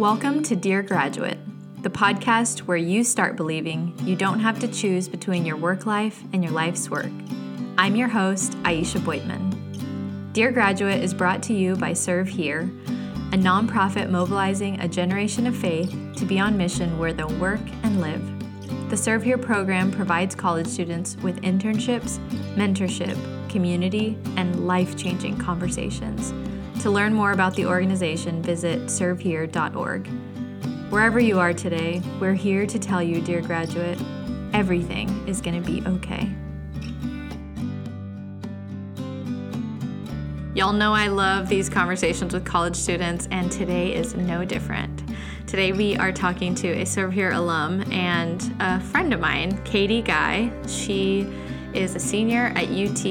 Welcome to Dear Graduate, the podcast where you start believing you don't have to choose between your work life and your life's work. I'm your host, Aisha Boitman. Dear Graduate is brought to you by Serve Here, a nonprofit mobilizing a generation of faith to be on mission where they'll work and live. The Serve Here program provides college students with internships, mentorship, community, and life changing conversations. To learn more about the organization, visit servehere.org. Wherever you are today, we're here to tell you, dear graduate, everything is going to be okay. Y'all know I love these conversations with college students, and today is no different. Today we are talking to a Serve Here alum and a friend of mine, Katie Guy. She is a senior at UT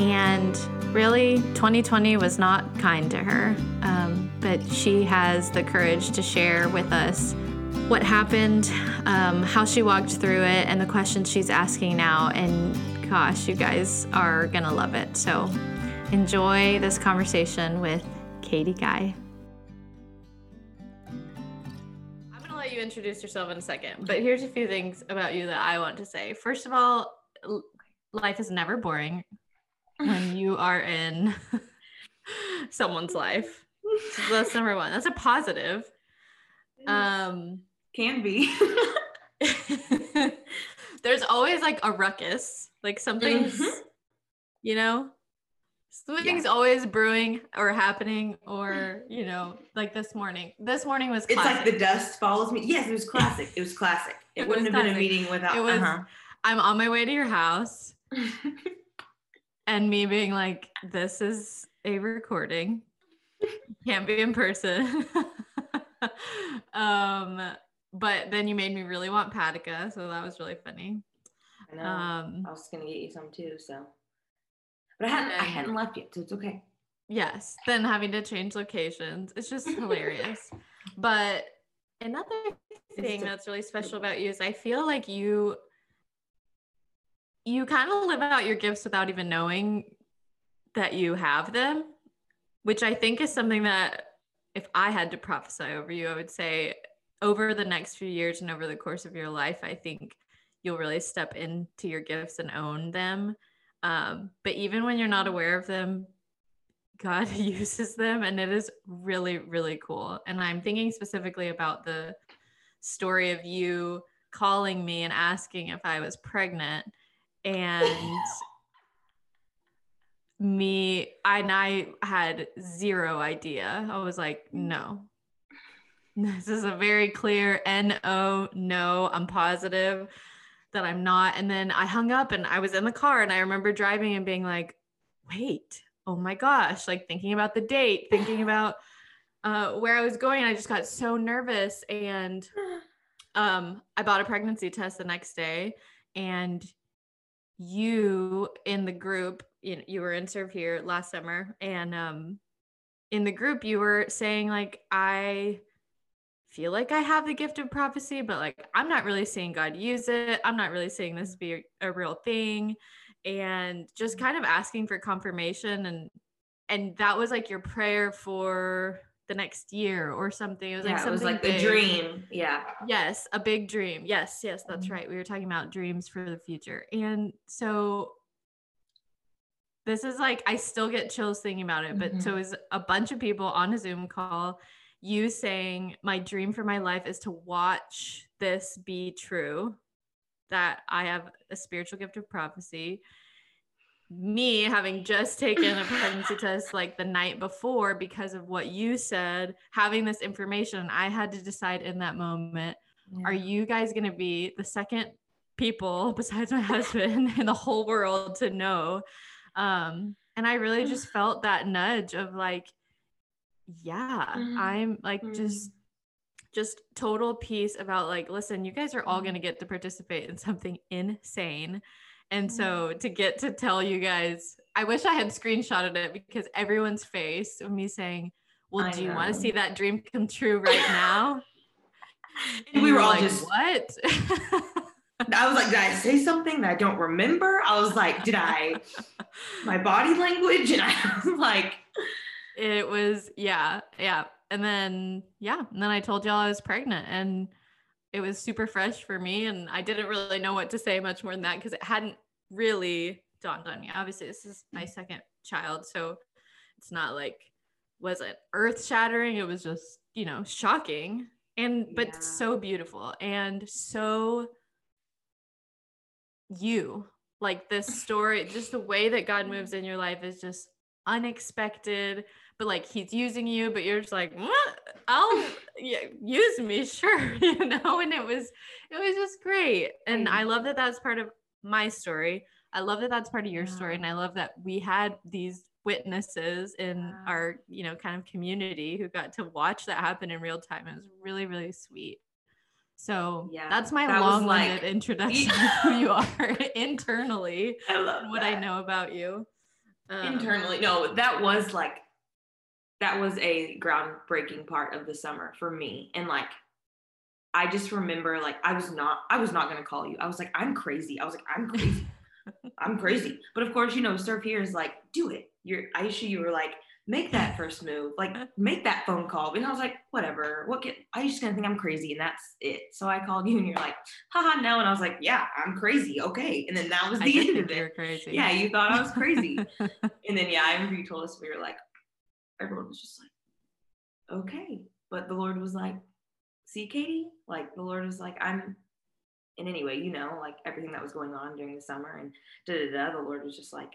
and really 2020 was not kind to her, um, but she has the courage to share with us what happened, um, how she walked through it, and the questions she's asking now. And gosh, you guys are gonna love it. So enjoy this conversation with Katie Guy. I'm gonna let you introduce yourself in a second, but here's a few things about you that I want to say. First of all, life is never boring when you are in someone's life. So that's number one. That's a positive. Um, can be. there's always like a ruckus, like something's, mm-hmm. you know, something's yeah. always brewing or happening, or you know, like this morning. This morning was. Classic. It's like the dust follows me. Yes, it was classic. It was classic. It, it wouldn't have classic. been a meeting without. It was. Uh-huh. I'm on my way to your house and me being like, this is a recording, can't be in person. um, but then you made me really want Patika, so that was really funny. I know. Um, I was gonna get you some too, so. But I hadn't, I hadn't left yet, so it's okay. Yes. Then having to change locations, it's just hilarious. But another thing that's really special about you is I feel like you you kind of live out your gifts without even knowing that you have them, which I think is something that if I had to prophesy over you, I would say over the next few years and over the course of your life, I think you'll really step into your gifts and own them. Um, but even when you're not aware of them, God uses them and it is really, really cool. And I'm thinking specifically about the story of you calling me and asking if I was pregnant and me and I had zero idea. I was like, no. This is a very clear no, no, I'm positive that I'm not. And then I hung up and I was in the car and I remember driving and being like, wait, oh my gosh, like thinking about the date, thinking about uh, where I was going. I just got so nervous. And um, I bought a pregnancy test the next day and you in the group you, you were in serve here last summer and um in the group you were saying like i feel like i have the gift of prophecy but like i'm not really seeing god use it. I'm not really seeing this be a real thing. And just kind of asking for confirmation and and that was like your prayer for the next year or something. It was yeah, like something it was like big. the dream. Yeah. Yes, a big dream. Yes, yes, that's mm-hmm. right. We were talking about dreams for the future. And so this is like I still get chills thinking about it, but mm-hmm. so is a bunch of people on a Zoom call you saying my dream for my life is to watch this be true that I have a spiritual gift of prophecy me having just taken a pregnancy test like the night before because of what you said, having this information, I had to decide in that moment yeah. are you guys going to be the second people besides my husband in the whole world to know? Um, and I really just felt that nudge of like, yeah, mm-hmm. I'm like mm-hmm. just just total peace about like listen you guys are all mm-hmm. going to get to participate in something insane and mm-hmm. so to get to tell you guys, I wish I had screenshotted it because everyone's face of me saying, Well, I do know. you want to see that dream come true right now? and we were all like, just what? I was like, did I say something that I don't remember? I was like, did I my body language? And I was like it was yeah, yeah. and then yeah, and then I told y'all I was pregnant and it was super fresh for me and I didn't really know what to say much more than that because it hadn't really dawned on me. Obviously, this is my mm-hmm. second child, so it's not like wasn't earth shattering. It was just, you know, shocking and but yeah. so beautiful and so you. Like this story, just the way that God moves in your life is just unexpected but like he's using you but you're just like what? I'll yeah, use me sure you know and it was it was just great. And i love that that's part of my story. I love that that's part of your story and i love that we had these witnesses in our you know kind of community who got to watch that happen in real time. It was really really sweet. So yeah, that's my that long-winded like, introduction to who you are internally I love what that. I know about you. Um, internally, no, that was like that was a groundbreaking part of the summer for me. And like, I just remember like I was not I was not gonna call you. I was like, I'm crazy. I was like, I'm crazy. I'm crazy. But of course, you know, Serve here is like, do it. You're Aisha, you were like, make that first move, like make that phone call. And I was like, whatever. What can I just gonna think I'm crazy and that's it. So I called you and you're like, haha, no. And I was like, yeah, I'm crazy. Okay. And then that was the end of it. Crazy. Yeah, you thought I was crazy. and then yeah, I remember you told us we were like, everyone was just like, okay. But the Lord was like, see, Katie, like the Lord was like, I'm, and anyway, you know, like everything that was going on during the summer and da da da, the Lord was just like,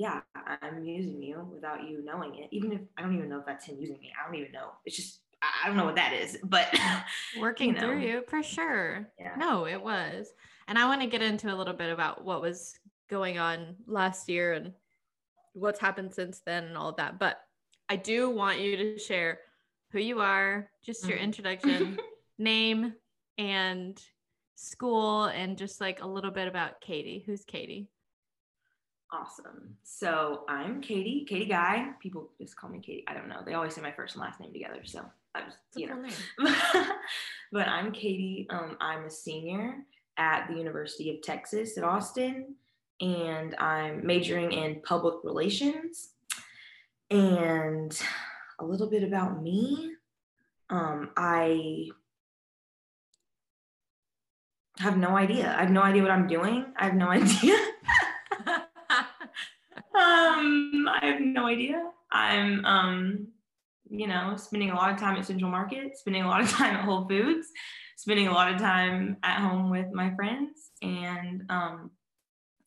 yeah, I'm using you without you knowing it. Even if I don't even know if that's Him using me, I don't even know. It's just, I don't know what that is, but working you know. through you for sure. Yeah. No, it was. And I want to get into a little bit about what was going on last year and what's happened since then and all of that. But I do want you to share who you are, just your mm-hmm. introduction, name, and school, and just like a little bit about Katie. Who's Katie? Awesome. So I'm Katie, Katie Guy. People just call me Katie. I don't know. They always say my first and last name together. So I was, you know. but I'm Katie. Um, I'm a senior at the University of Texas at Austin and I'm majoring in public relations. And a little bit about me. Um, I have no idea. I have no idea what I'm doing. I have no idea. Um, I have no idea. I'm, um, you know, spending a lot of time at Central Market, spending a lot of time at Whole Foods, spending a lot of time at home with my friends, and um,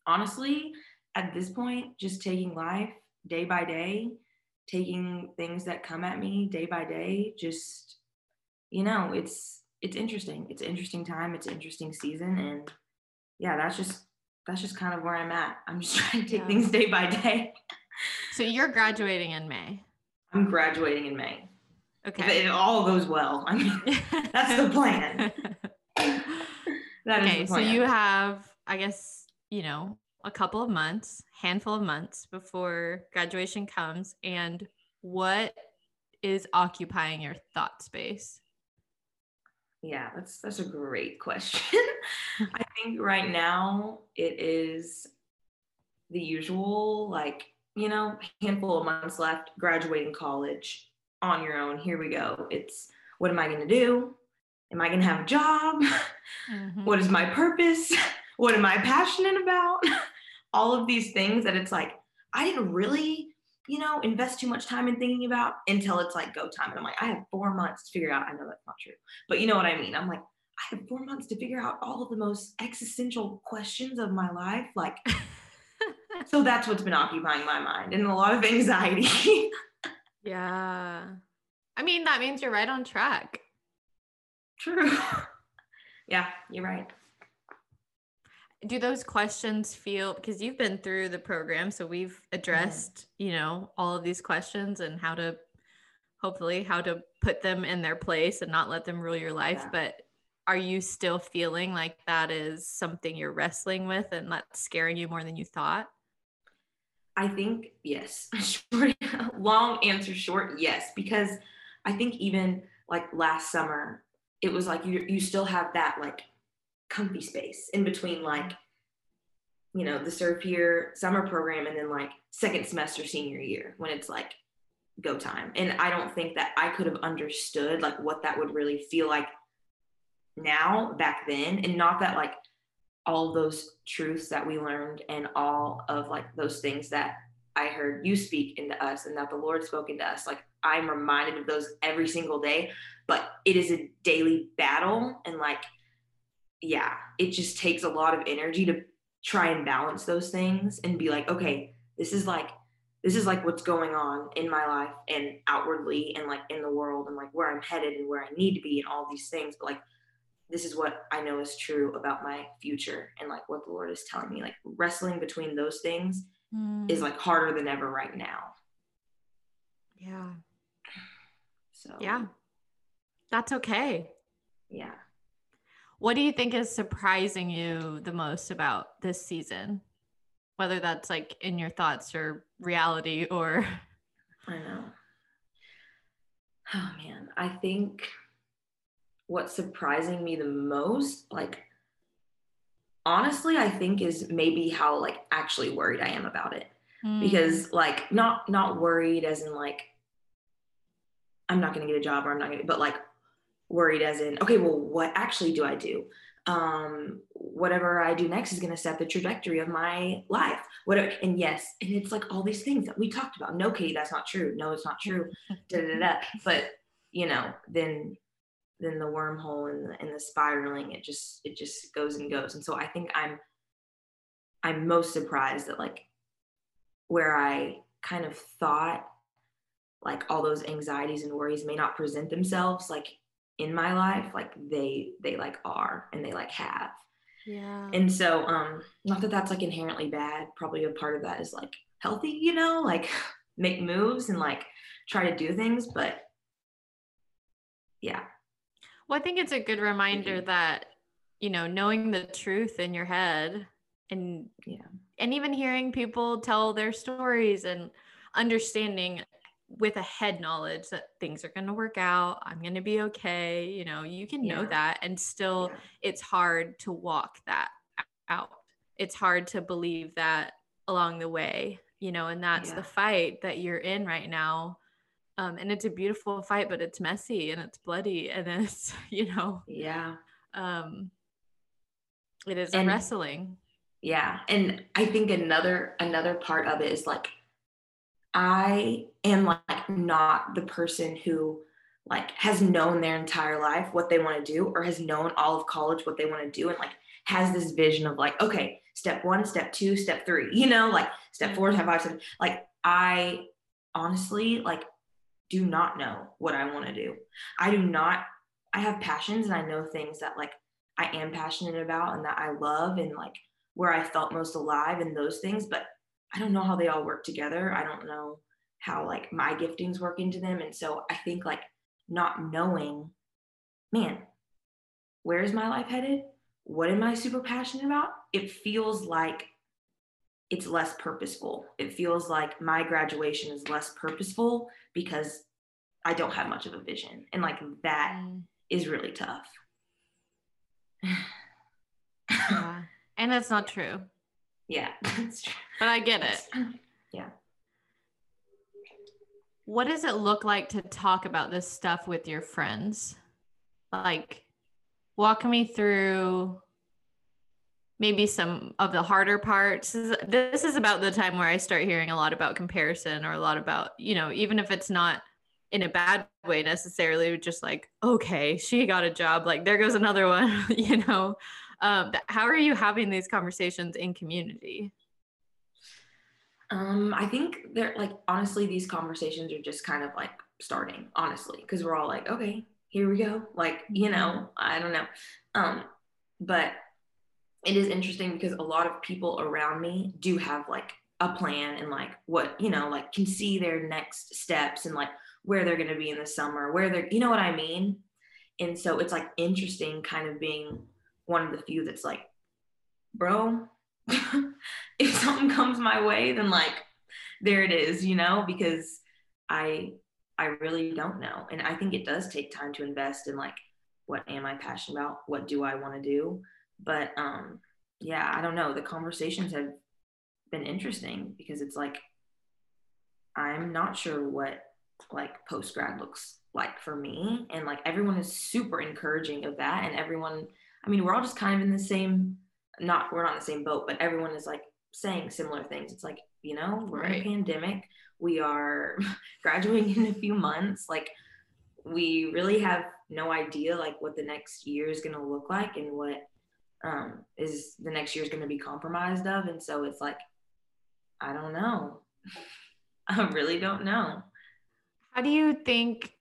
honestly, at this point, just taking life day by day, taking things that come at me day by day, just, you know, it's, it's interesting. It's interesting time. It's interesting season. And yeah, that's just, that's just kind of where I'm at. I'm just trying to take yeah. things day by day. so you're graduating in May. I'm graduating in May. Okay. If it all goes well. I mean, that's the plan. that okay, so you have, I guess, you know, a couple of months, handful of months before graduation comes and what is occupying your thought space? Yeah, that's that's a great question. I think right now it is the usual like, you know, handful of months left, graduating college on your own. Here we go. It's what am I going to do? Am I going to have a job? Mm-hmm. What is my purpose? what am I passionate about? All of these things that it's like, I didn't really, you know, invest too much time in thinking about until it's like go time. And I'm like, I have four months to figure out. I know that's not true, but you know what I mean? I'm like, I have four months to figure out all of the most existential questions of my life. Like, so that's what's been occupying my mind and a lot of anxiety. yeah. I mean, that means you're right on track. True. yeah, you're right do those questions feel because you've been through the program so we've mm-hmm. addressed mm-hmm. you know all of these questions and how to hopefully how to put them in their place and not let them rule your life yeah. but are you still feeling like that is something you're wrestling with and that's scaring you more than you thought i think yes short long answer short yes because i think even like last summer it was like you you still have that like comfy space in between like you know the serve here summer program and then like second semester senior year when it's like go time. And I don't think that I could have understood like what that would really feel like now back then. And not that like all those truths that we learned and all of like those things that I heard you speak into us and that the Lord spoke into us. Like I'm reminded of those every single day, but it is a daily battle. And like, yeah, it just takes a lot of energy to try and balance those things and be like, okay, this is like, this is like what's going on in my life and outwardly and like in the world and like where I'm headed and where I need to be and all these things. But like, this is what I know is true about my future and like what the Lord is telling me. Like wrestling between those things mm. is like harder than ever right now. Yeah. So, yeah, that's okay. Yeah. What do you think is surprising you the most about this season? Whether that's like in your thoughts or reality or. I know. Oh man, I think what's surprising me the most, like, honestly, I think is maybe how like actually worried I am about it. Mm. Because like not not worried as in like I'm not gonna get a job or I'm not gonna but like worried as in, okay, well, what actually do I do? Um, whatever I do next is going to set the trajectory of my life. Whatever, and yes, and it's like all these things that we talked about. No, Katie, that's not true. No, it's not true. da, da, da. But you know, then then the wormhole and the, and the spiraling, it just it just goes and goes. And so I think I'm I'm most surprised that like where I kind of thought like all those anxieties and worries may not present themselves like in my life like they they like are and they like have. Yeah. And so um not that that's like inherently bad probably a part of that is like healthy you know like make moves and like try to do things but yeah. Well i think it's a good reminder mm-hmm. that you know knowing the truth in your head and yeah. and even hearing people tell their stories and understanding with a head knowledge that things are going to work out i'm going to be okay you know you can yeah. know that and still yeah. it's hard to walk that out it's hard to believe that along the way you know and that's yeah. the fight that you're in right now um, and it's a beautiful fight but it's messy and it's bloody and it's you know yeah um it is and, wrestling yeah and i think another another part of it is like I am like not the person who like has known their entire life what they want to do or has known all of college what they want to do and like has this vision of like okay step one step two step three you know like step four step five step like i honestly like do not know what i want to do. I do not i have passions and i know things that like i am passionate about and that i love and like where i felt most alive and those things but I don't know how they all work together. I don't know how like my giftings work into them. And so I think like not knowing, man, where is my life headed? What am I super passionate about? It feels like it's less purposeful. It feels like my graduation is less purposeful because I don't have much of a vision. And like that mm. is really tough. yeah. And that's not true. Yeah, that's true. But I get it. Yeah. What does it look like to talk about this stuff with your friends? Like, walk me through maybe some of the harder parts. This is about the time where I start hearing a lot about comparison or a lot about, you know, even if it's not in a bad way necessarily, just like, okay, she got a job, like there goes another one, you know. Um, how are you having these conversations in community? Um, I think they're like honestly, these conversations are just kind of like starting, honestly, because we're all like, okay, here we go. Like, you know, mm-hmm. I don't know. Um, but it is interesting because a lot of people around me do have like a plan and like what, you know, like can see their next steps and like where they're gonna be in the summer, where they're you know what I mean? And so it's like interesting kind of being one of the few that's like, bro, if something comes my way, then like there it is, you know, because I I really don't know. And I think it does take time to invest in like what am I passionate about? What do I want to do? But um yeah, I don't know. The conversations have been interesting because it's like I'm not sure what like post grad looks like for me. And like everyone is super encouraging of that. And everyone, I mean, we're all just kind of in the same, not, we're not in the same boat, but everyone is like saying similar things. It's like, you know, we're right. in a pandemic. We are graduating in a few months. Like, we really have no idea like what the next year is going to look like and what um, is the next year is going to be compromised of. And so it's like, I don't know. I really don't know. How do you think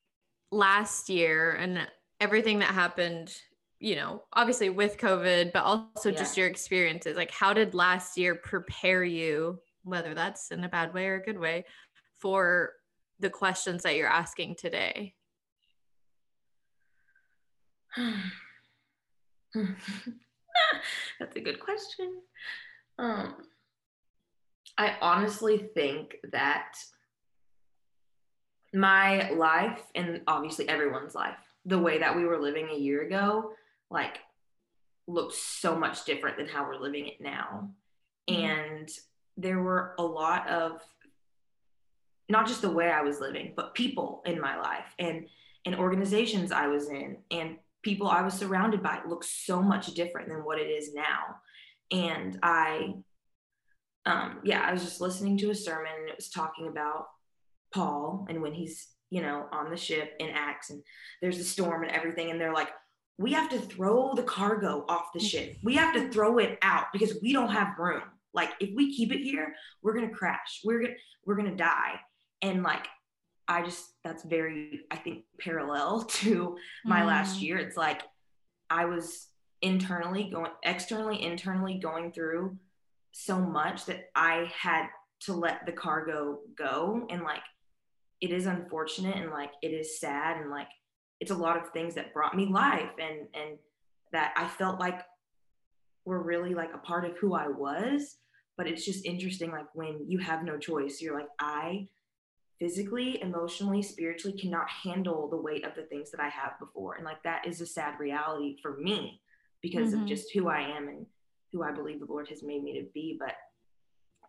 last year and everything that happened, you know, obviously with COVID, but also yeah. just your experiences, like how did last year prepare you, whether that's in a bad way or a good way, for the questions that you're asking today? That's a good question. Um, I honestly think that my life and obviously everyone's life, the way that we were living a year ago, like looks so much different than how we're living it now. Mm-hmm. And there were a lot of not just the way I was living, but people in my life and and organizations I was in and people I was surrounded by looked so much different than what it is now. And I, um, yeah, I was just listening to a sermon and it was talking about Paul and when he's, you know, on the ship in Acts and there's a storm and everything. And they're like, we have to throw the cargo off the ship. We have to throw it out because we don't have room. Like if we keep it here, we're gonna crash. We're gonna we're gonna die. And like I just that's very I think parallel to my mm. last year. It's like I was internally going externally internally going through so much that I had to let the cargo go and like it is unfortunate and like it is sad and like it's a lot of things that brought me life and and that I felt like were really like a part of who I was but it's just interesting like when you have no choice you're like I physically, emotionally, spiritually cannot handle the weight of the things that I have before. And like that is a sad reality for me because mm-hmm. of just who I am and who I believe the Lord has made me to be. But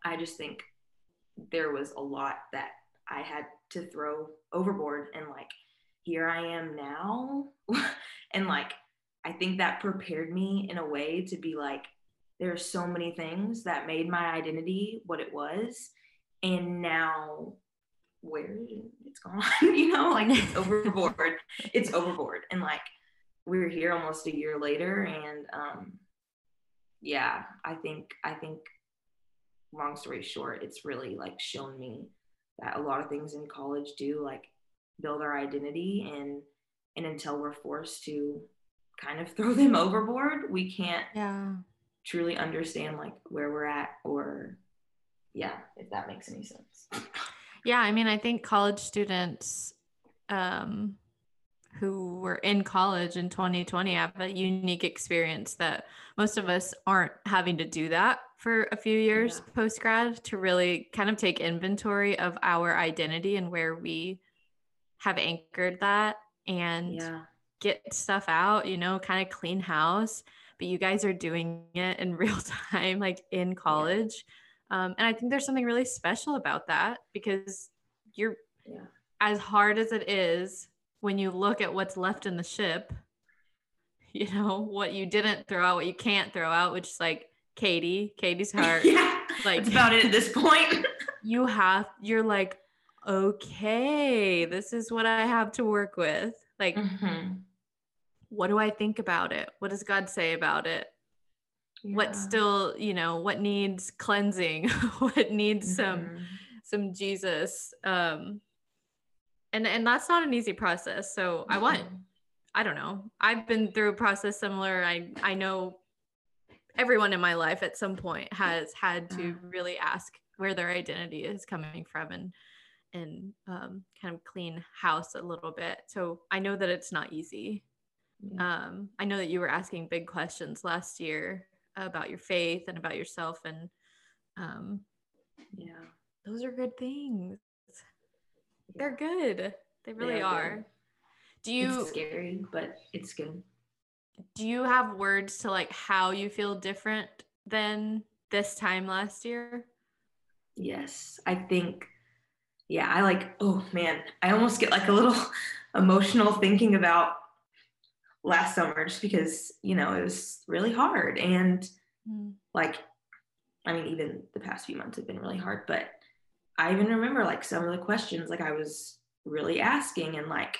I just think there was a lot that I had to throw overboard and like here I am now. and like I think that prepared me in a way to be like, there are so many things that made my identity what it was. And now where it's gone you know like it's overboard it's overboard and like we're here almost a year later and um yeah i think i think long story short it's really like shown me that a lot of things in college do like build our identity and and until we're forced to kind of throw them overboard we can't yeah truly understand like where we're at or yeah if that makes any sense yeah, I mean, I think college students um, who were in college in 2020 have a unique experience that most of us aren't having to do that for a few years yeah. post grad to really kind of take inventory of our identity and where we have anchored that and yeah. get stuff out, you know, kind of clean house. But you guys are doing it in real time, like in college. Yeah um, and I think there's something really special about that because you're yeah. as hard as it is when you look at what's left in the ship, you know, what you didn't throw out, what you can't throw out, which is like Katie, Katie's heart. yeah. Like that's about it at this point. you have you're like, okay, this is what I have to work with. Like mm-hmm. what do I think about it? What does God say about it? yeah. what still you know what needs cleansing what needs mm-hmm. some some jesus um and and that's not an easy process so mm-hmm. i want i don't know i've been through a process similar i i know everyone in my life at some point has had to mm-hmm. really ask where their identity is coming from and and um, kind of clean house a little bit. So i know that it's not easy. Um, i know that you were asking big questions last year about your faith and about yourself and um yeah. those are good things. They're good. They really they are, are. Do you it's scary but it's good. Do you have words to like how you feel different than this time last year? Yes. I think yeah, I like, oh man, I almost get like a little emotional thinking about last summer just because, you know, it was really hard. And mm. like, I mean, even the past few months have been really hard, but I even remember like some of the questions like I was really asking and like,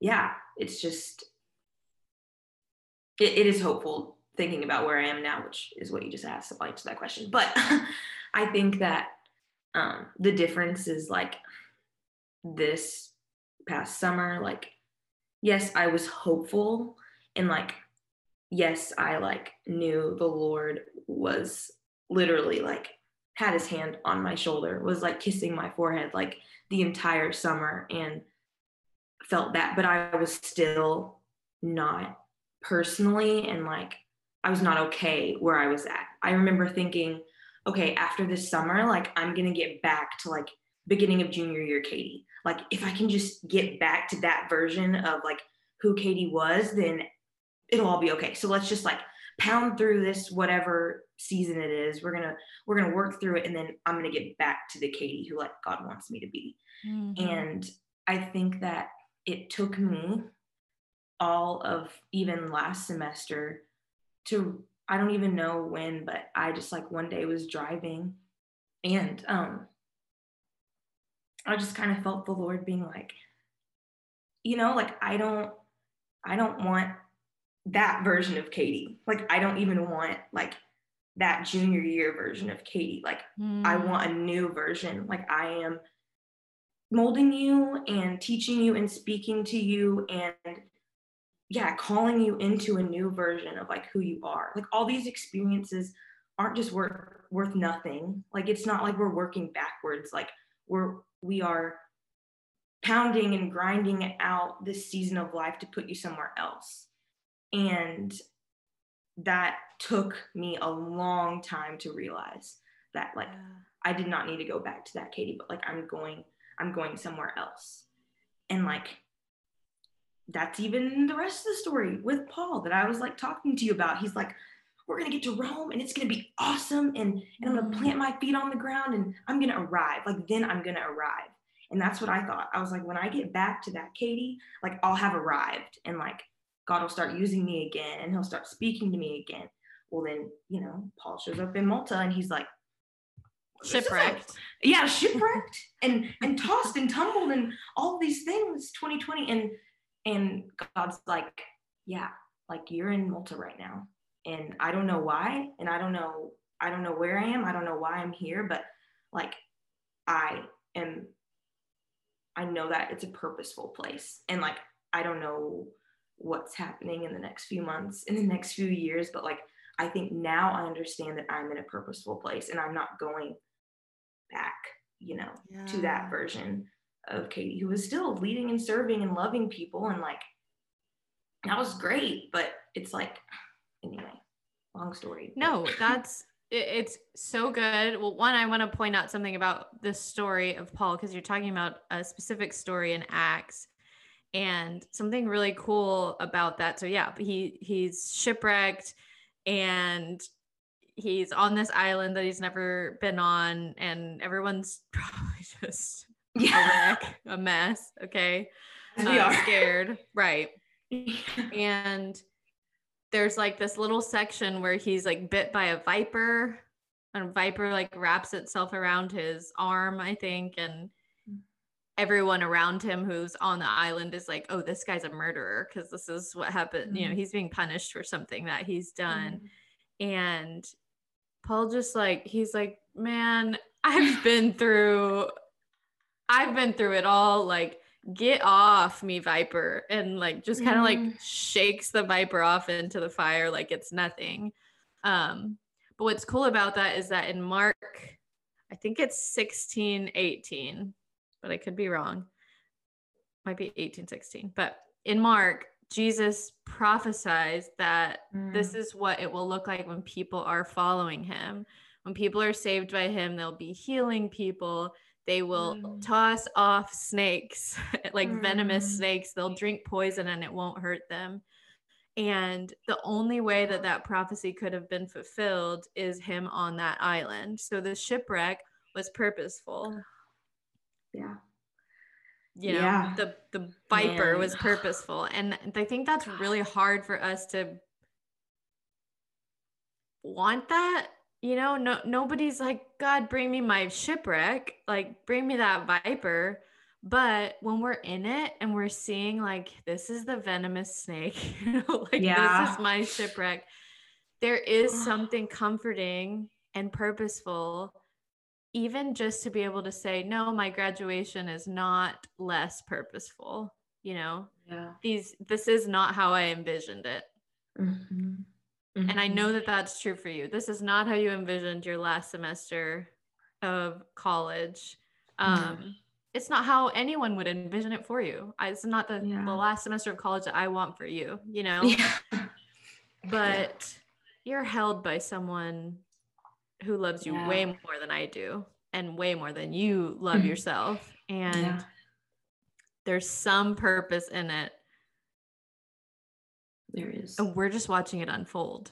yeah, it's just, it, it is hopeful thinking about where I am now, which is what you just asked, like to that question. But I think that um, the difference is like this past summer, like, yes, I was hopeful and like, yes, I like knew the Lord was literally like had his hand on my shoulder, was like kissing my forehead like the entire summer and felt that, but I was still not personally and like I was not okay where I was at. I remember thinking, okay, after this summer, like I'm gonna get back to like beginning of junior year Katie. Like if I can just get back to that version of like who Katie was, then it'll all be okay. So let's just like pound through this whatever season it is. We're gonna we're gonna work through it and then I'm gonna get back to the Katie who like God wants me to be. Mm-hmm. And I think that it took me all of even last semester to I don't even know when, but I just like one day was driving and um I just kind of felt the Lord being like, you know, like I don't I don't want that version of Katie. Like I don't even want like that junior year version of Katie. Like mm. I want a new version. Like I am molding you and teaching you and speaking to you and yeah, calling you into a new version of like who you are. Like all these experiences aren't just worth worth nothing. Like it's not like we're working backwards. Like we're we are pounding and grinding out this season of life to put you somewhere else. And that took me a long time to realize that like. I did not need to go back to that Katie, but like I'm going, I'm going somewhere else. And like that's even the rest of the story with Paul that I was like talking to you about. He's like, we're gonna get to Rome and it's gonna be awesome, and, and I'm gonna mm. plant my feet on the ground and I'm gonna arrive. Like then I'm gonna arrive. And that's what I thought. I was like, when I get back to that Katie, like I'll have arrived and like God will start using me again and he'll start speaking to me again. Well, then, you know, Paul shows up in Malta and he's like, shipwrecked. Yeah, shipwrecked and and tossed and tumbled and all these things 2020 and and God's like, yeah, like you're in Malta right now. And I don't know why. And I don't know, I don't know where I am. I don't know why I'm here, but like I am, I know that it's a purposeful place. And like, I don't know what's happening in the next few months, in the next few years, but like, I think now I understand that I'm in a purposeful place and I'm not going back, you know, yeah. to that version of Katie, who was still leading and serving and loving people. And like, that was great. But it's like, anyway, long story. No, that's, it's so good. Well, one, I want to point out something about this story of Paul, because you're talking about a specific story in Acts and something really cool about that. So yeah, he he's shipwrecked and he's on this island that he's never been on and everyone's probably just yeah. a wreck, a mess. Okay. We uh, are scared. Right. and there's like this little section where he's like bit by a viper and a viper like wraps itself around his arm, I think. And everyone around him who's on the island is like, oh, this guy's a murderer because this is what happened. Mm-hmm. You know, mm-hmm. he's being punished for something that he's done. Mm-hmm. And Paul just like, he's like, man, I've been through I've been through it all. Like, get off me, Viper. And like just kind of mm. like shakes the Viper off into the fire like it's nothing. Um, but what's cool about that is that in Mark, I think it's 16, 18, but I could be wrong. Might be 18, 16. But in Mark, Jesus prophesies that mm. this is what it will look like when people are following him. When people are saved by him, they'll be healing people they will mm. toss off snakes, like mm. venomous snakes. They'll drink poison and it won't hurt them. And the only way that that prophecy could have been fulfilled is him on that island. So the shipwreck was purposeful. yeah you know yeah. the the viper Man. was purposeful and i think that's really hard for us to want that you know no nobody's like god bring me my shipwreck like bring me that viper. But when we're in it and we're seeing like this is the venomous snake you know like yeah. this is my shipwreck there is something comforting and purposeful even just to be able to say no my graduation is not less purposeful you know? Yeah. These this is not how i envisioned it. Mm-hmm. Mm-hmm. and i know that that's true for you this is not how you envisioned your last semester of college um mm-hmm. it's not how anyone would envision it for you it's not the, yeah. the last semester of college that i want for you you know yeah. but yeah. you're held by someone who loves you way more than I do and way more than you love mm-hmm. yourself. And there's some purpose in it. There is. And we're just watching it unfold.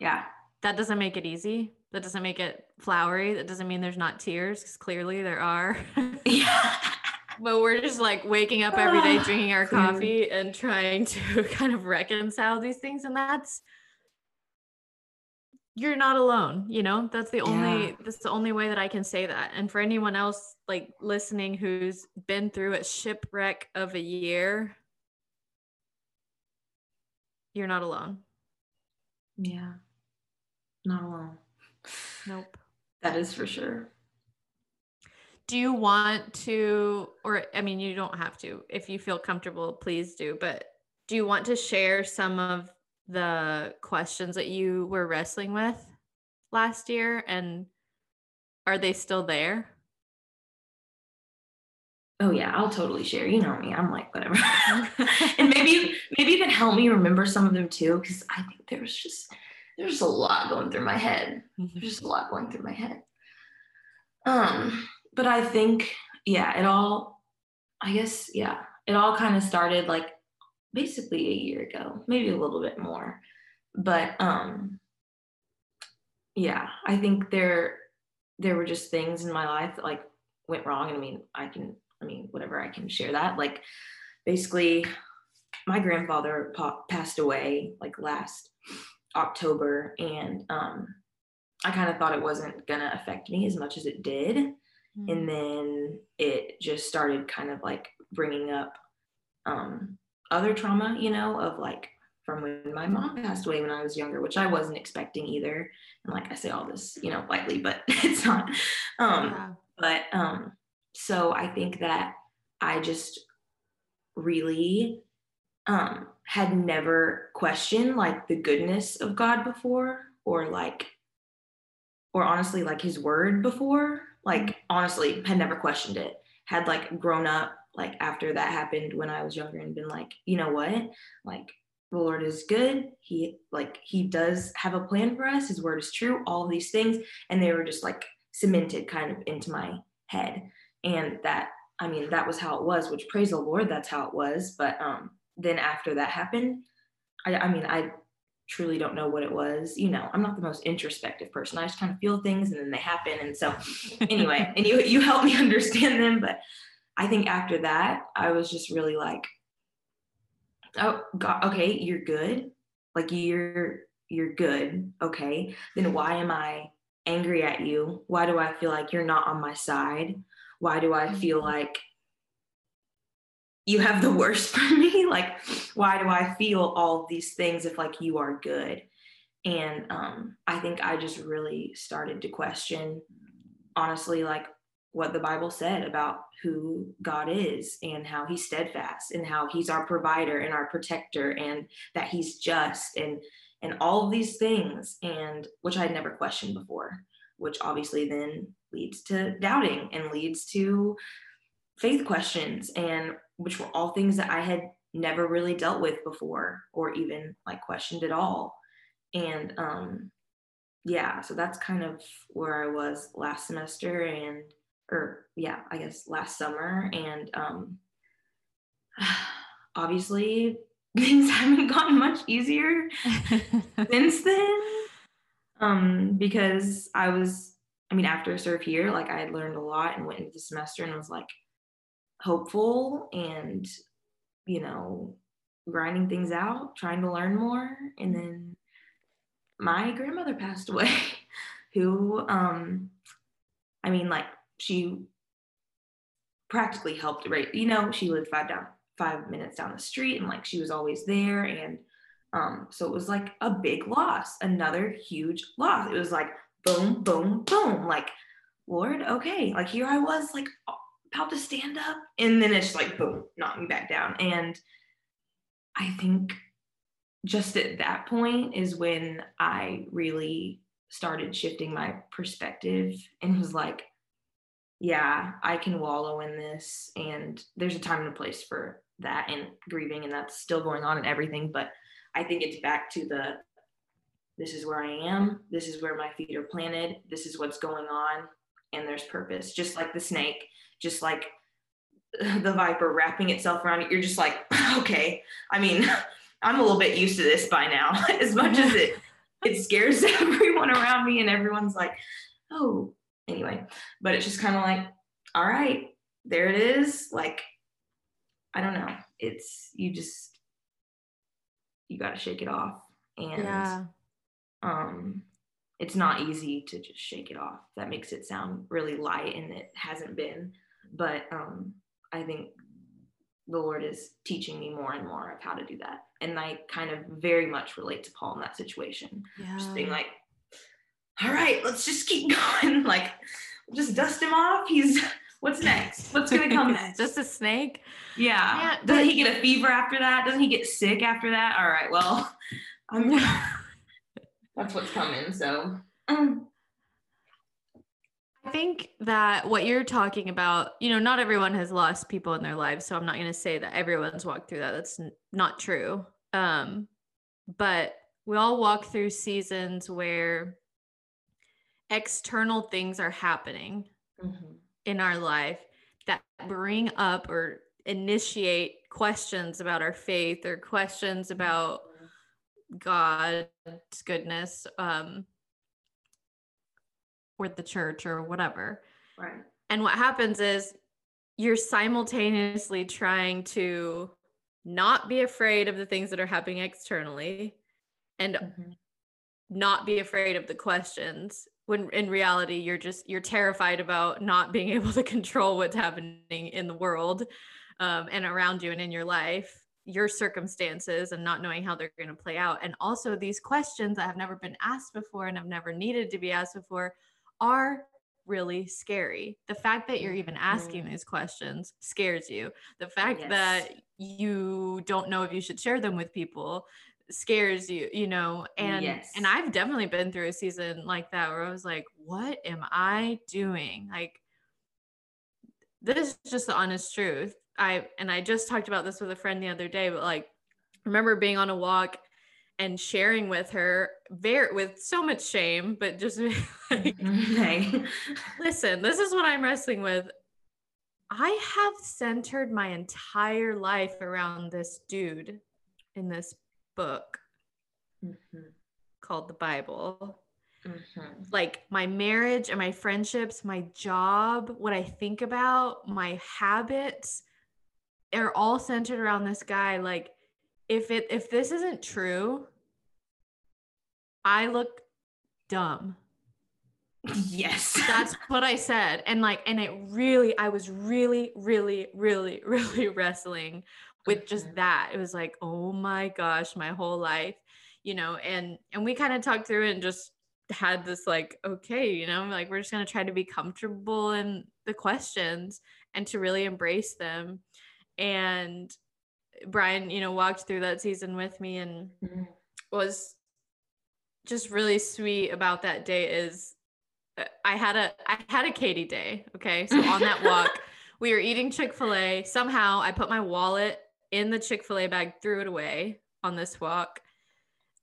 Yeah. That doesn't make it easy. That doesn't make it flowery. That doesn't mean there's not tears because clearly there are. yeah. but we're just like waking up every day, ah, drinking our coffee, and trying to kind of reconcile these things. And that's you're not alone you know that's the only yeah. that's the only way that i can say that and for anyone else like listening who's been through a shipwreck of a year you're not alone. Yeah. Not alone. Nope. That is for sure. Do you want to or i mean you don't have to. If you feel comfortable please do. But do you want to share some of the questions that you were wrestling with last year? And are they still there? Oh yeah, I'll totally share. You know me. I'm like whatever. and maybe maybe you can help me remember some of them too cuz I think there's just there's a lot going through my head. Mm-hmm. There's just a lot going through my head. Um but I think yeah, it all I guess yeah, it all kind of started like basically a year ago, maybe a little bit more. But um yeah, I think there there were just things in my life that like went wrong. And I mean, I can, I mean, whatever, I can share that. Like basically my grandfather pa- passed away like last October and um I kind of thought it wasn't gonna affect me as much as it did. Mm-hmm. And then it just started kind of like bringing up um other trauma, you know, of like from when my mom passed away when I was younger, which I wasn't expecting either. And like I say all this, you know, lightly, but it's not. Um, yeah. But um, so I think that I just really um, had never questioned like the goodness of God before, or like, or honestly, like His Word before. Like honestly, had never questioned it. Had like grown up like after that happened when I was younger and been like, you know what? Like the Lord is good. He like he does have a plan for us. His word is true. All these things and they were just like cemented kind of into my head. And that I mean that was how it was, which praise the Lord that's how it was, but um then after that happened, I I mean I truly don't know what it was. You know, I'm not the most introspective person. I just kind of feel things and then they happen. And so anyway, and you you help me understand them, but I think after that, I was just really like, oh God, okay, you're good. Like you're you're good. Okay. Then why am I angry at you? Why do I feel like you're not on my side? Why do I feel mm-hmm. like you have the worst for me? Like, why do I feel all these things if like you are good? And um, I think I just really started to question, honestly, like what the Bible said about who God is and how he's steadfast and how he's our provider and our protector and that he's just and and all of these things and which I'd never questioned before which obviously then leads to doubting and leads to faith questions and which were all things that I had never really dealt with before or even like questioned at all and um yeah so that's kind of where I was last semester and or yeah, I guess last summer. And um, obviously, things haven't gotten much easier since then um, because I was I mean, after serve here, like I had learned a lot and went into the semester and was like hopeful and, you know, grinding things out, trying to learn more. And then my grandmother passed away, who, um, I mean, like she practically helped, right? You know, she lived five down, five minutes down the street, and like she was always there. And um, so it was like a big loss, another huge loss. It was like boom, boom, boom. Like, Lord, okay, like here I was, like about to stand up, and then it's like boom, knock me back down. And I think just at that point is when I really started shifting my perspective and was like, yeah, I can wallow in this. And there's a time and a place for that and grieving, and that's still going on and everything. But I think it's back to the this is where I am, this is where my feet are planted, this is what's going on, and there's purpose. Just like the snake, just like the viper wrapping itself around it, you're just like, okay. I mean, I'm a little bit used to this by now, as much as it it scares everyone around me, and everyone's like, oh, anyway. But it's just kind of like, all right, there it is. Like, I don't know. It's you just you got to shake it off, and yeah. um, it's not easy to just shake it off. That makes it sound really light, and it hasn't been. But um, I think the Lord is teaching me more and more of how to do that. And I kind of very much relate to Paul in that situation. Yeah. Just being like, all right, let's just keep going. Like, just dust him off. He's what's next? What's gonna come next? just a snake. Yeah. yeah Doesn't he get a fever after that? Doesn't he get sick after that? All right. Well, I'm that's what's coming. So I think that what you're talking about, you know, not everyone has lost people in their lives, so I'm not going to say that everyone's walked through that. That's n- not true. Um, but we all walk through seasons where external things are happening mm-hmm. In our life that bring up or initiate questions about our faith or questions about God's goodness. Um, or the church or whatever. Right. And what happens is you're simultaneously trying to not be afraid of the things that are happening externally and mm-hmm. not be afraid of the questions when in reality you're just you're terrified about not being able to control what's happening in the world um, and around you and in your life your circumstances and not knowing how they're going to play out and also these questions that have never been asked before and have never needed to be asked before are really scary. The fact that you're even asking mm-hmm. these questions scares you. The fact yes. that you don't know if you should share them with people scares you, you know. And yes. and I've definitely been through a season like that where I was like, what am I doing? Like this is just the honest truth. I and I just talked about this with a friend the other day, but like remember being on a walk and sharing with her very with so much shame but just like mm-hmm. okay. listen this is what i'm wrestling with i have centered my entire life around this dude in this book mm-hmm. called the bible mm-hmm. like my marriage and my friendships my job what i think about my habits are all centered around this guy like if it if this isn't true, I look dumb. Yes. That's what I said. And like and it really I was really really really really wrestling with just that. It was like, "Oh my gosh, my whole life." You know, and and we kind of talked through it and just had this like, okay, you know, like we're just going to try to be comfortable in the questions and to really embrace them. And Brian, you know, walked through that season with me and mm-hmm. was just really sweet about that day is uh, I had a I had a Katie day. Okay. So on that walk, we were eating Chick-fil-A. Somehow I put my wallet in the Chick-fil-A bag, threw it away on this walk.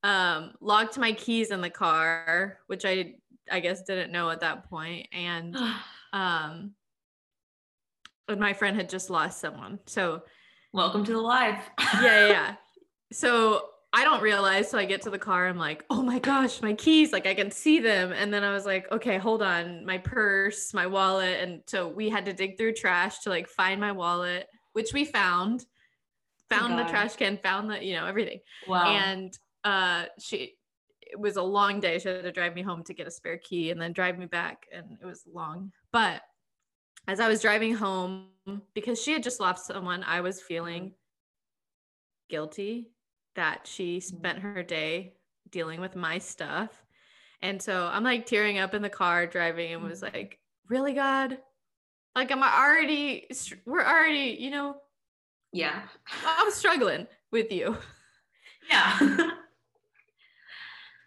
Um, locked my keys in the car, which I I guess didn't know at that point. And um and my friend had just lost someone. So welcome to the life. yeah, yeah. So I don't realize. So I get to the car. I'm like, oh my gosh, my keys. Like I can see them. And then I was like, okay, hold on. My purse, my wallet. And so we had to dig through trash to like find my wallet, which we found. Found oh the trash can, found the, you know, everything. Wow. And uh she it was a long day. She had to drive me home to get a spare key and then drive me back. And it was long. But as I was driving home, because she had just lost someone, I was feeling guilty that she mm-hmm. spent her day dealing with my stuff. And so I'm like tearing up in the car driving and was mm-hmm. like, really, God? Like, I'm already, we're already, you know? Yeah. I'm struggling with you. Yeah.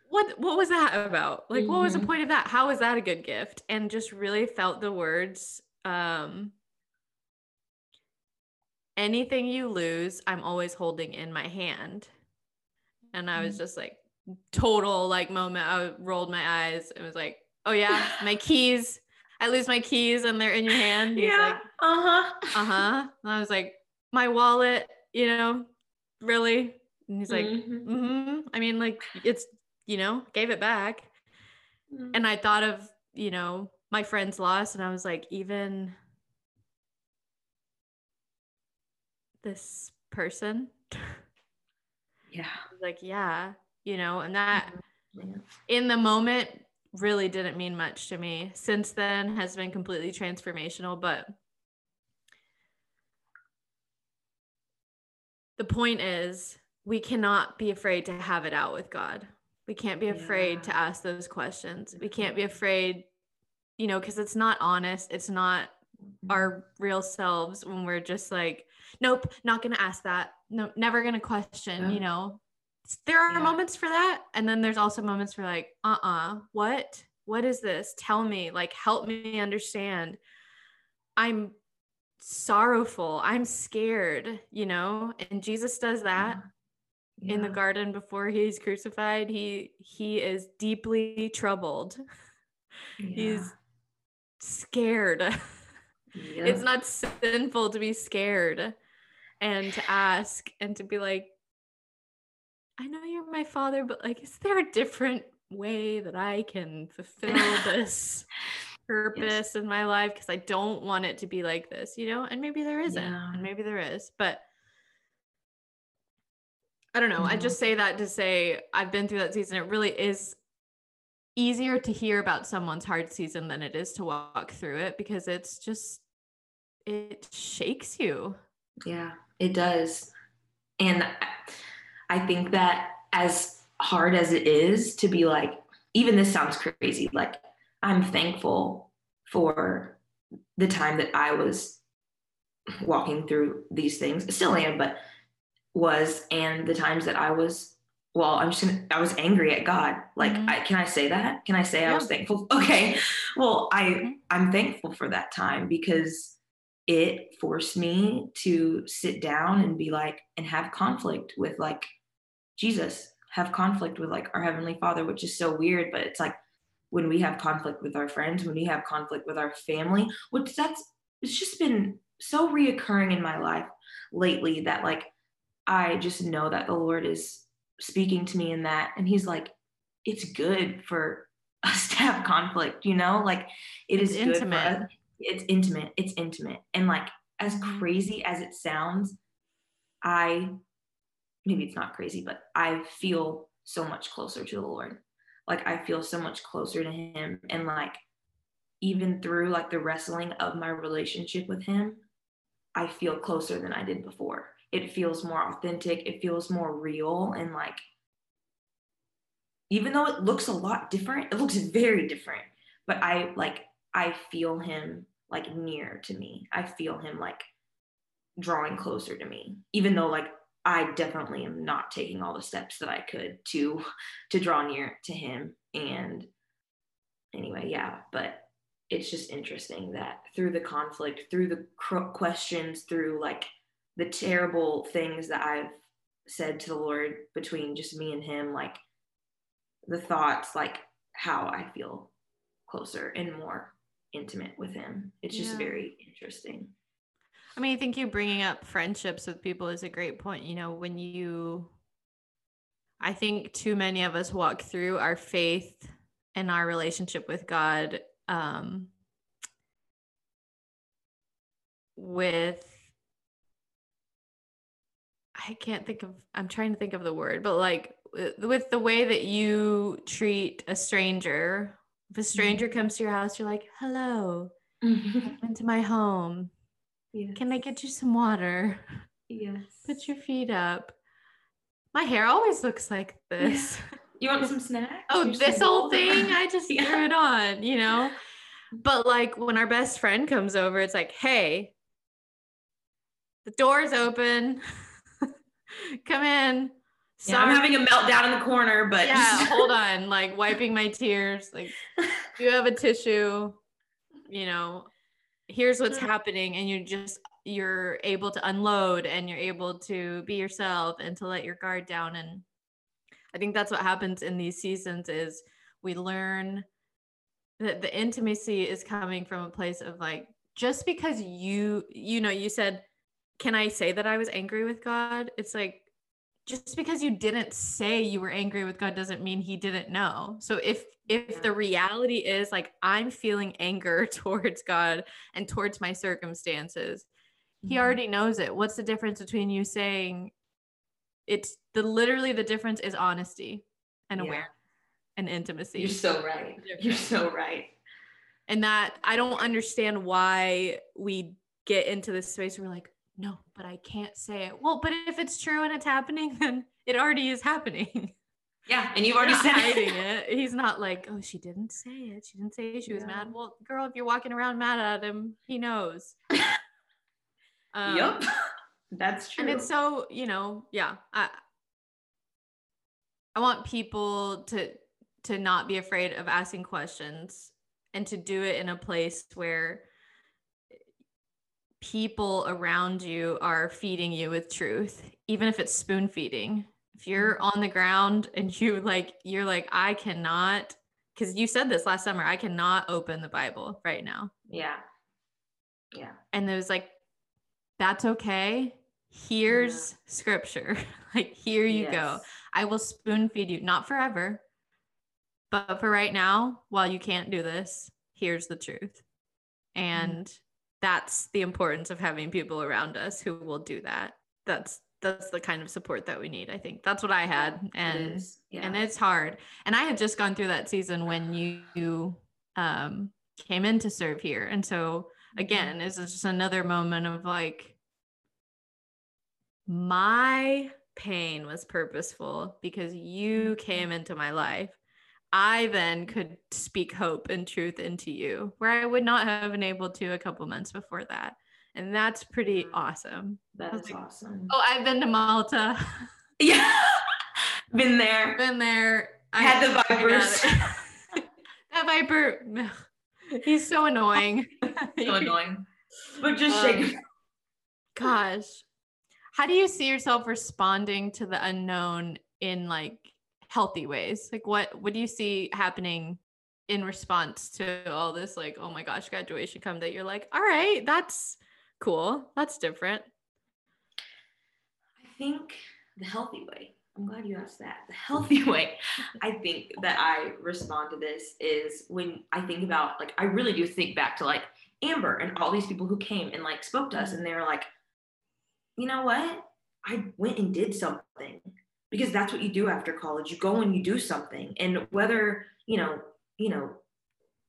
what what was that about? Like, mm-hmm. what was the mm-hmm. point of that? How was that a good gift? And just really felt the words, um, anything you lose, I'm always holding in my hand. And I was mm. just like, total like moment. I rolled my eyes and was like, oh yeah, my keys. I lose my keys and they're in your hand. He's yeah. Like, uh-huh. Uh-huh. And I was like, my wallet, you know, really? And he's like, mm-hmm. mm-hmm. I mean, like it's, you know, gave it back. Mm-hmm. And I thought of, you know, my friend's loss and I was like, even this person. Yeah. Like, yeah, you know, and that mm-hmm. in the moment really didn't mean much to me. Since then has been completely transformational, but the point is we cannot be afraid to have it out with God. We can't be afraid yeah. to ask those questions. We can't be afraid, you know, because it's not honest. It's not our mm-hmm. real selves when we're just like nope, not going to ask that. No, never going to question, yeah. you know. There are yeah. moments for that. And then there's also moments for like, uh uh-uh, uh, what? What is this? Tell me, like, help me understand. I'm sorrowful. I'm scared, you know? And Jesus does that. Yeah. in the garden before he's crucified he he is deeply troubled yeah. he's scared yeah. it's not sinful to be scared and to ask and to be like, I know you're my father, but like, is there a different way that I can fulfill this purpose yes. in my life? Because I don't want it to be like this, you know? And maybe there isn't, yeah. and maybe there is, but I don't know. Mm-hmm. I just say that to say I've been through that season. It really is easier to hear about someone's hard season than it is to walk through it because it's just it shakes you. Yeah. It does. And I think that as hard as it is to be like, even this sounds crazy, like I'm thankful for the time that I was walking through these things, still am, but was, and the times that I was, well, I'm just gonna, I was angry at God. Like, mm-hmm. I, can I say that? Can I say yeah. I was thankful? Okay. Well, I, mm-hmm. I'm thankful for that time because it forced me to sit down and be like and have conflict with like Jesus, have conflict with like our heavenly Father, which is so weird, but it's like when we have conflict with our friends, when we have conflict with our family, which that's it's just been so reoccurring in my life lately that like I just know that the Lord is speaking to me in that and he's like it's good for us to have conflict, you know? Like it it's is intimate. it's intimate. It's intimate. And like as crazy as it sounds i maybe it's not crazy but i feel so much closer to the lord like i feel so much closer to him and like even through like the wrestling of my relationship with him i feel closer than i did before it feels more authentic it feels more real and like even though it looks a lot different it looks very different but i like I feel him like near to me. I feel him like drawing closer to me, even though like I definitely am not taking all the steps that I could to to draw near to him. And anyway, yeah, but it's just interesting that through the conflict, through the questions, through like the terrible things that I've said to the Lord between just me and him, like the thoughts, like how I feel closer and more intimate with him. It's just yeah. very interesting. I mean, I think you bringing up friendships with people is a great point. You know, when you I think too many of us walk through our faith and our relationship with God um, with I can't think of I'm trying to think of the word, but like with the way that you treat a stranger. If a stranger mm-hmm. comes to your house, you're like, "Hello, mm-hmm. into my home. Yes. Can I get you some water? Yes. Put your feet up. My hair always looks like this. Yeah. You want some snacks? oh, this old thing? I just yeah. threw it on, you know? But like when our best friend comes over, it's like, hey, the door's open. Come in. Yeah, I'm having a meltdown in the corner, but yeah, hold on. Like wiping my tears. Like, do you have a tissue? You know, here's what's mm-hmm. happening, and you're just you're able to unload and you're able to be yourself and to let your guard down. And I think that's what happens in these seasons is we learn that the intimacy is coming from a place of like just because you you know you said can I say that I was angry with God? It's like just because you didn't say you were angry with God doesn't mean he didn't know. So if if the reality is like I'm feeling anger towards God and towards my circumstances, he mm-hmm. already knows it. What's the difference between you saying it's the literally the difference is honesty and yeah. awareness and intimacy. You're so right. You're so right. And that I don't understand why we get into this space where we're like, no, but I can't say it. Well, but if it's true and it's happening, then it already is happening. Yeah, and you've already said hiding it. He's not like, oh, she didn't say it. She didn't say she was yeah. mad. Well, girl, if you're walking around mad at him, he knows. um, yep, that's true. And it's so, you know, yeah. I I want people to to not be afraid of asking questions and to do it in a place where people around you are feeding you with truth, even if it's spoon feeding. If you're mm-hmm. on the ground and you like, you're like, I cannot, because you said this last summer, I cannot open the Bible right now. Yeah. Yeah. And it was like, that's okay. Here's yeah. scripture. like, here you yes. go. I will spoon feed you, not forever, but for right now, while you can't do this, here's the truth. Mm-hmm. And mm that's the importance of having people around us who will do that. That's that's the kind of support that we need. I think that's what I had, and yeah. and it's hard. And I had just gone through that season when you um, came in to serve here, and so mm-hmm. again, is just another moment of like my pain was purposeful because you mm-hmm. came into my life I then could speak hope and truth into you where I would not have been able to a couple months before that. And that's pretty awesome. That is like, awesome. Oh, I've been to Malta. Yeah. been there. Been there. I had the vipers. that viper, he's so annoying. so annoying. But just um, shake. Gosh. How do you see yourself responding to the unknown in like healthy ways? Like what what do you see happening in response to all this like oh my gosh graduation come that you're like all right that's cool. That's different. I think the healthy way i'm glad you asked that the healthy way i think that i respond to this is when i think about like i really do think back to like amber and all these people who came and like spoke to us and they were like you know what? I went and did something. Because that's what you do after college. You go and you do something. And whether you know you know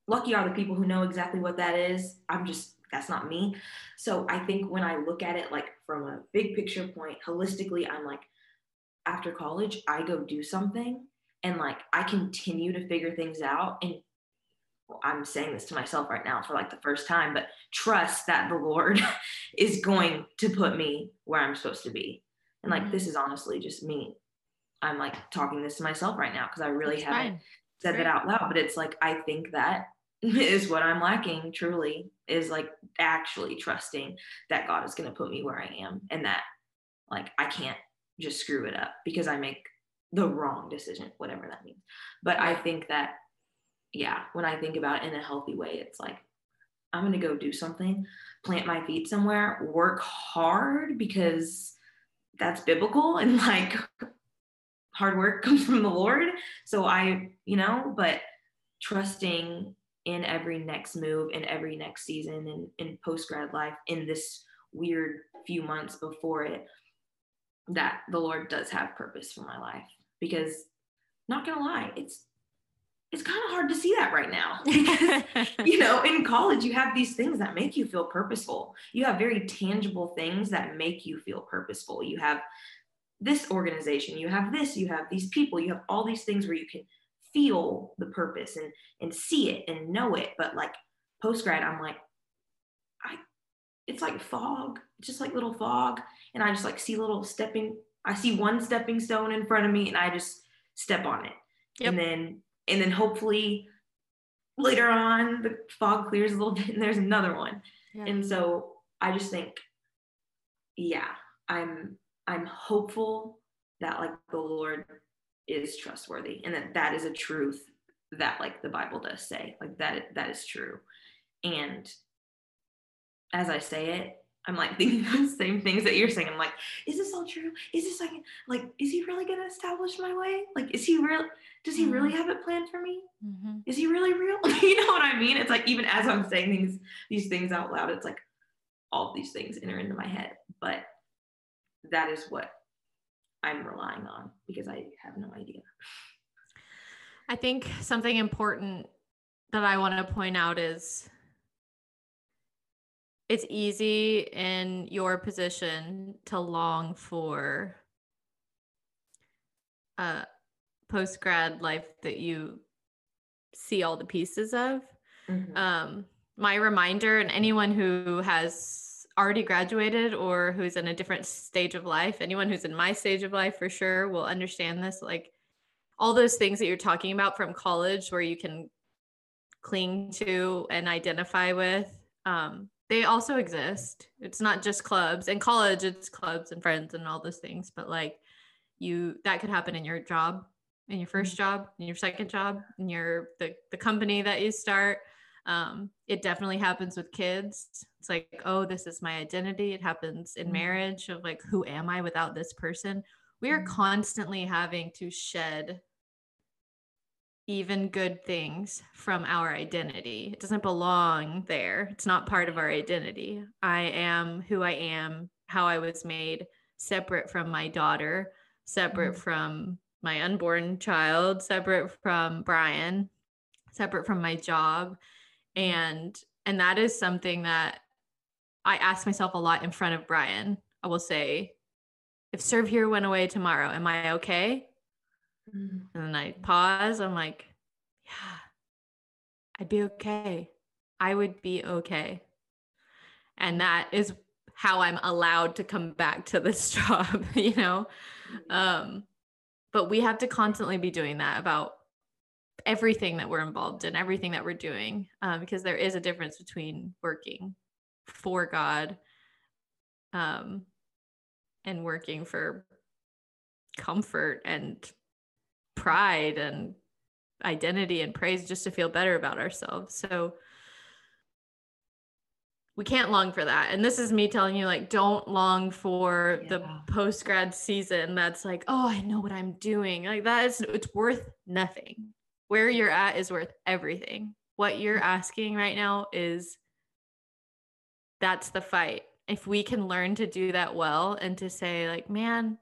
lucky are the people who know exactly what that is. I'm just that's not me so i think when i look at it like from a big picture point holistically i'm like after college i go do something and like i continue to figure things out and well, i'm saying this to myself right now for like the first time but trust that the lord is going to put me where i'm supposed to be and like mm-hmm. this is honestly just me I'm like talking this to myself right now because I really That's haven't fine. said that out loud. But it's like I think that is what I'm lacking truly is like actually trusting that God is going to put me where I am and that like I can't just screw it up because I make the wrong decision, whatever that means. But I think that, yeah, when I think about it in a healthy way, it's like I'm going to go do something, plant my feet somewhere, work hard because that's biblical and like hard work comes from the Lord. So I, you know, but trusting in every next move in every next season and in post grad life in this weird few months before it that the Lord does have purpose for my life. Because not gonna lie, it's it's kind of hard to see that right now. Because you know in college you have these things that make you feel purposeful. You have very tangible things that make you feel purposeful. You have this organization you have this you have these people you have all these things where you can feel the purpose and and see it and know it but like post grad i'm like i it's like fog just like little fog and i just like see little stepping i see one stepping stone in front of me and i just step on it yep. and then and then hopefully later on the fog clears a little bit and there's another one yeah. and so i just think yeah i'm i'm hopeful that like the lord is trustworthy and that that is a truth that like the bible does say like that that is true. And as i say it i'm like thinking the same things that you're saying. I'm like is this all true? Is this like like is he really going to establish my way? Like is he real does he mm-hmm. really have it planned for me? Mm-hmm. is he really real? You know what i mean? It's like even as i'm saying these these things out loud it's like all these things enter into my head. But that is what I'm relying on because I have no idea. I think something important that I want to point out is it's easy in your position to long for a post grad life that you see all the pieces of. Mm-hmm. Um, my reminder, and anyone who has already graduated or who's in a different stage of life, anyone who's in my stage of life for sure will understand this. Like all those things that you're talking about from college where you can cling to and identify with, um, they also exist. It's not just clubs. In college, it's clubs and friends and all those things, but like you, that could happen in your job, in your first mm-hmm. job, in your second job, in your the the company that you start. Um, it definitely happens with kids. It's like, oh, this is my identity. It happens in mm-hmm. marriage of like, who am I without this person? We are mm-hmm. constantly having to shed even good things from our identity. It doesn't belong there. It's not part of our identity. I am who I am, how I was made, separate from my daughter, separate mm-hmm. from my unborn child, separate from Brian, separate from my job and and that is something that i ask myself a lot in front of brian. I will say if serve here went away tomorrow am i okay? Mm-hmm. and then i pause. I'm like yeah i'd be okay. I would be okay. And that is how i'm allowed to come back to this job you know? Mm-hmm. um but we have to constantly be doing that about everything that we're involved in, everything that we're doing, um, because there is a difference between working for God um, and working for comfort and pride and identity and praise just to feel better about ourselves. So we can't long for that. And this is me telling you, like, don't long for yeah. the post grad season that's like, oh, I know what I'm doing. Like, that is, it's worth nothing where you're at is worth everything. What you're mm-hmm. asking right now is that's the fight. If we can learn to do that well and to say, like, man,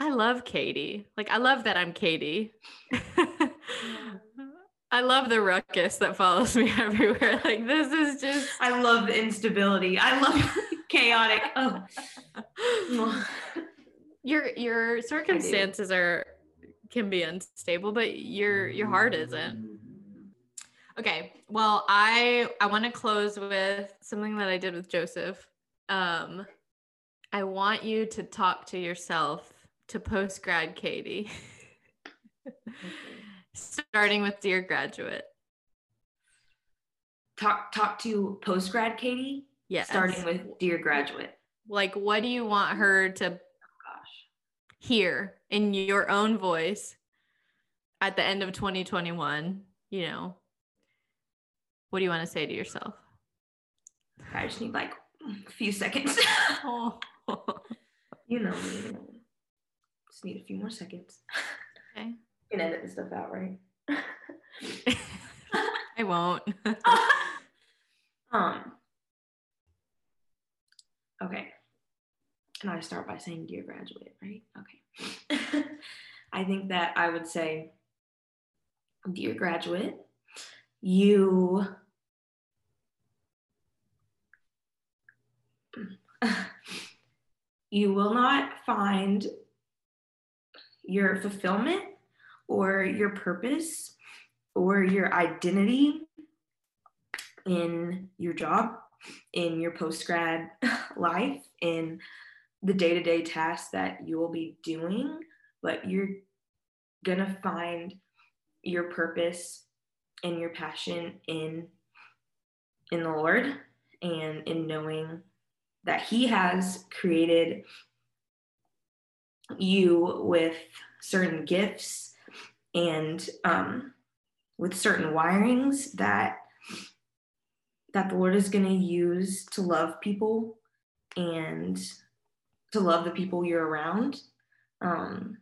I love Katie. Like, I love that I'm Katie. I love the ruckus that follows me everywhere. Like, this is just. I love the instability. I love chaotic. Oh. your your circumstances are can be unstable, but your your heart isn't. Okay. Well, I I want to close with something that I did with Joseph. Um I want you to talk to yourself to post grad Katie. Starting with dear graduate. Talk talk to post grad Katie? Yes. Starting with dear graduate. Like what do you want her to gosh hear in your own voice at the end of 2021, you know, what do you want to say to yourself? I just need like a few seconds. oh. you know me. Just need a few more seconds. Okay. You can edit this stuff out, right? I won't. um. Okay. And I start by saying, dear graduate, right? Okay. I think that I would say, dear graduate, you you will not find your fulfillment or your purpose or your identity in your job, in your post grad life, in the day to day tasks that you will be doing, but you're gonna find your purpose and your passion in in the Lord and in knowing that he has created you with certain gifts and um, with certain wirings that that the Lord is going to use to love people and to love the people you're around. Um,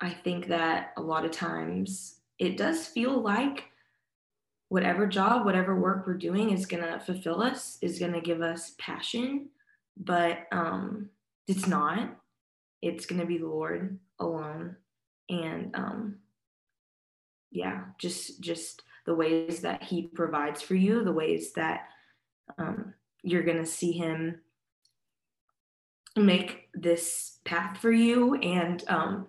I think that a lot of times it does feel like whatever job, whatever work we're doing is going to fulfill us, is going to give us passion, but um, it's not. It's going to be the Lord alone. And um, yeah, just just the ways that He provides for you, the ways that um, you're going to see Him make this path for you and um,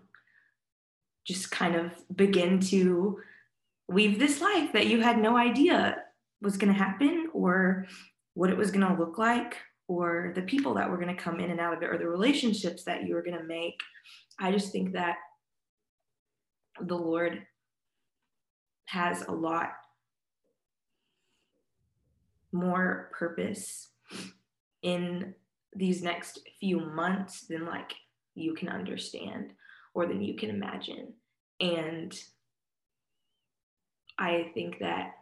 just kind of begin to weave this life that you had no idea was going to happen or what it was going to look like or the people that were going to come in and out of it or the relationships that you were going to make. I just think that the Lord has a lot more purpose in these next few months than like you can understand or than you can imagine. And I think that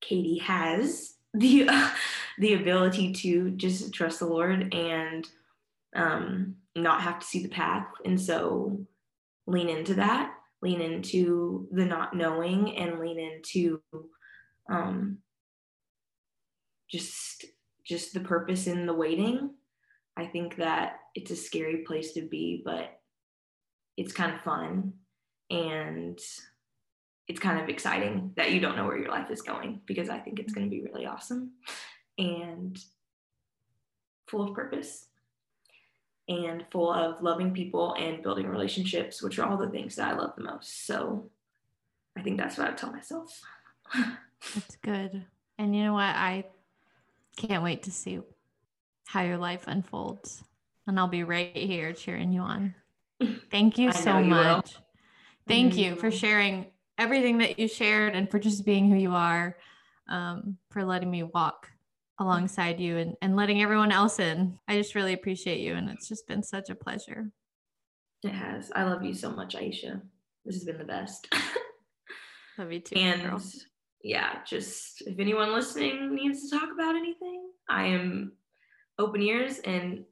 Katie has the uh, the ability to just trust the Lord and um, not have to see the path, and so lean into that, lean into the not knowing, and lean into um, just just the purpose in the waiting. I think that it's a scary place to be, but it's kind of fun and it's kind of exciting that you don't know where your life is going because I think it's going to be really awesome and full of purpose and full of loving people and building relationships, which are all the things that I love the most. So I think that's what I tell myself. that's good. And you know what? I can't wait to see how your life unfolds. And I'll be right here cheering you on. Thank you so you much. Will. Thank you for sharing everything that you shared and for just being who you are, um, for letting me walk alongside you and, and letting everyone else in. I just really appreciate you. And it's just been such a pleasure. It has. I love you so much, Aisha. This has been the best. love you too. And girl. Yeah, just if anyone listening needs to talk about anything, I am open ears and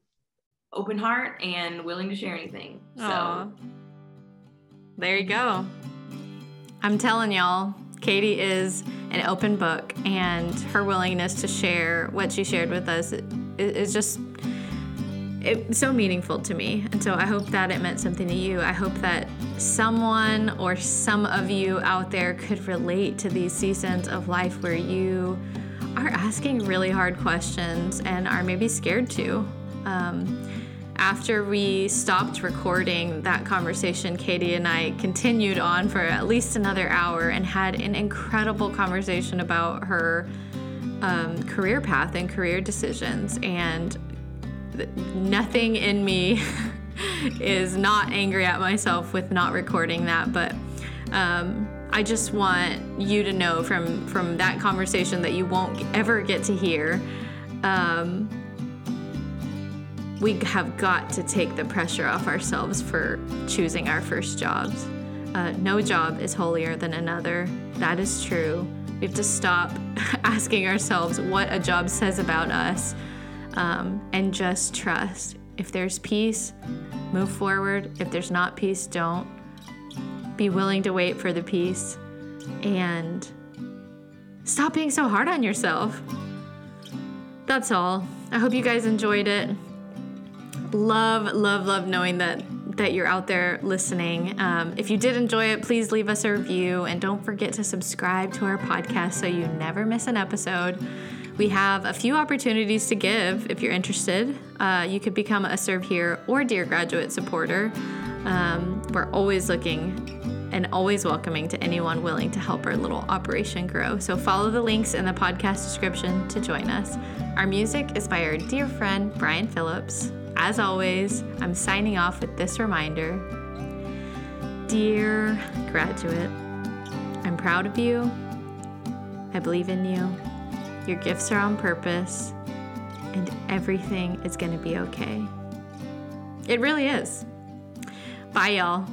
open heart and willing to share anything. So there you go. I'm telling y'all, Katie is an open book, and her willingness to share what she shared with us is just it's so meaningful to me. And so I hope that it meant something to you. I hope that someone or some of you out there could relate to these seasons of life where you are asking really hard questions and are maybe scared to. Um, after we stopped recording that conversation, Katie and I continued on for at least another hour and had an incredible conversation about her um, career path and career decisions. And nothing in me is not angry at myself with not recording that, but. Um, I just want you to know from from that conversation that you won't ever get to hear um, we have got to take the pressure off ourselves for choosing our first jobs. Uh, no job is holier than another. That is true. We have to stop asking ourselves what a job says about us um, and just trust. If there's peace, move forward. If there's not peace, don't. be willing to wait for the peace, and stop being so hard on yourself. That's all. I hope you guys enjoyed it. Love, love, love knowing that that you're out there listening. Um, if you did enjoy it, please leave us a review and don't forget to subscribe to our podcast so you never miss an episode. We have a few opportunities to give if you're interested. Uh, you could become a Serve Here or Dear Graduate supporter. Um, we're always looking and always welcoming to anyone willing to help our little operation grow. So follow the links in the podcast description to join us. Our music is by our dear friend Brian Phillips. As always, I'm signing off with this reminder Dear graduate, I'm proud of you. I believe in you. Your gifts are on purpose, and everything is going to be okay. It really is. Bye, y'all.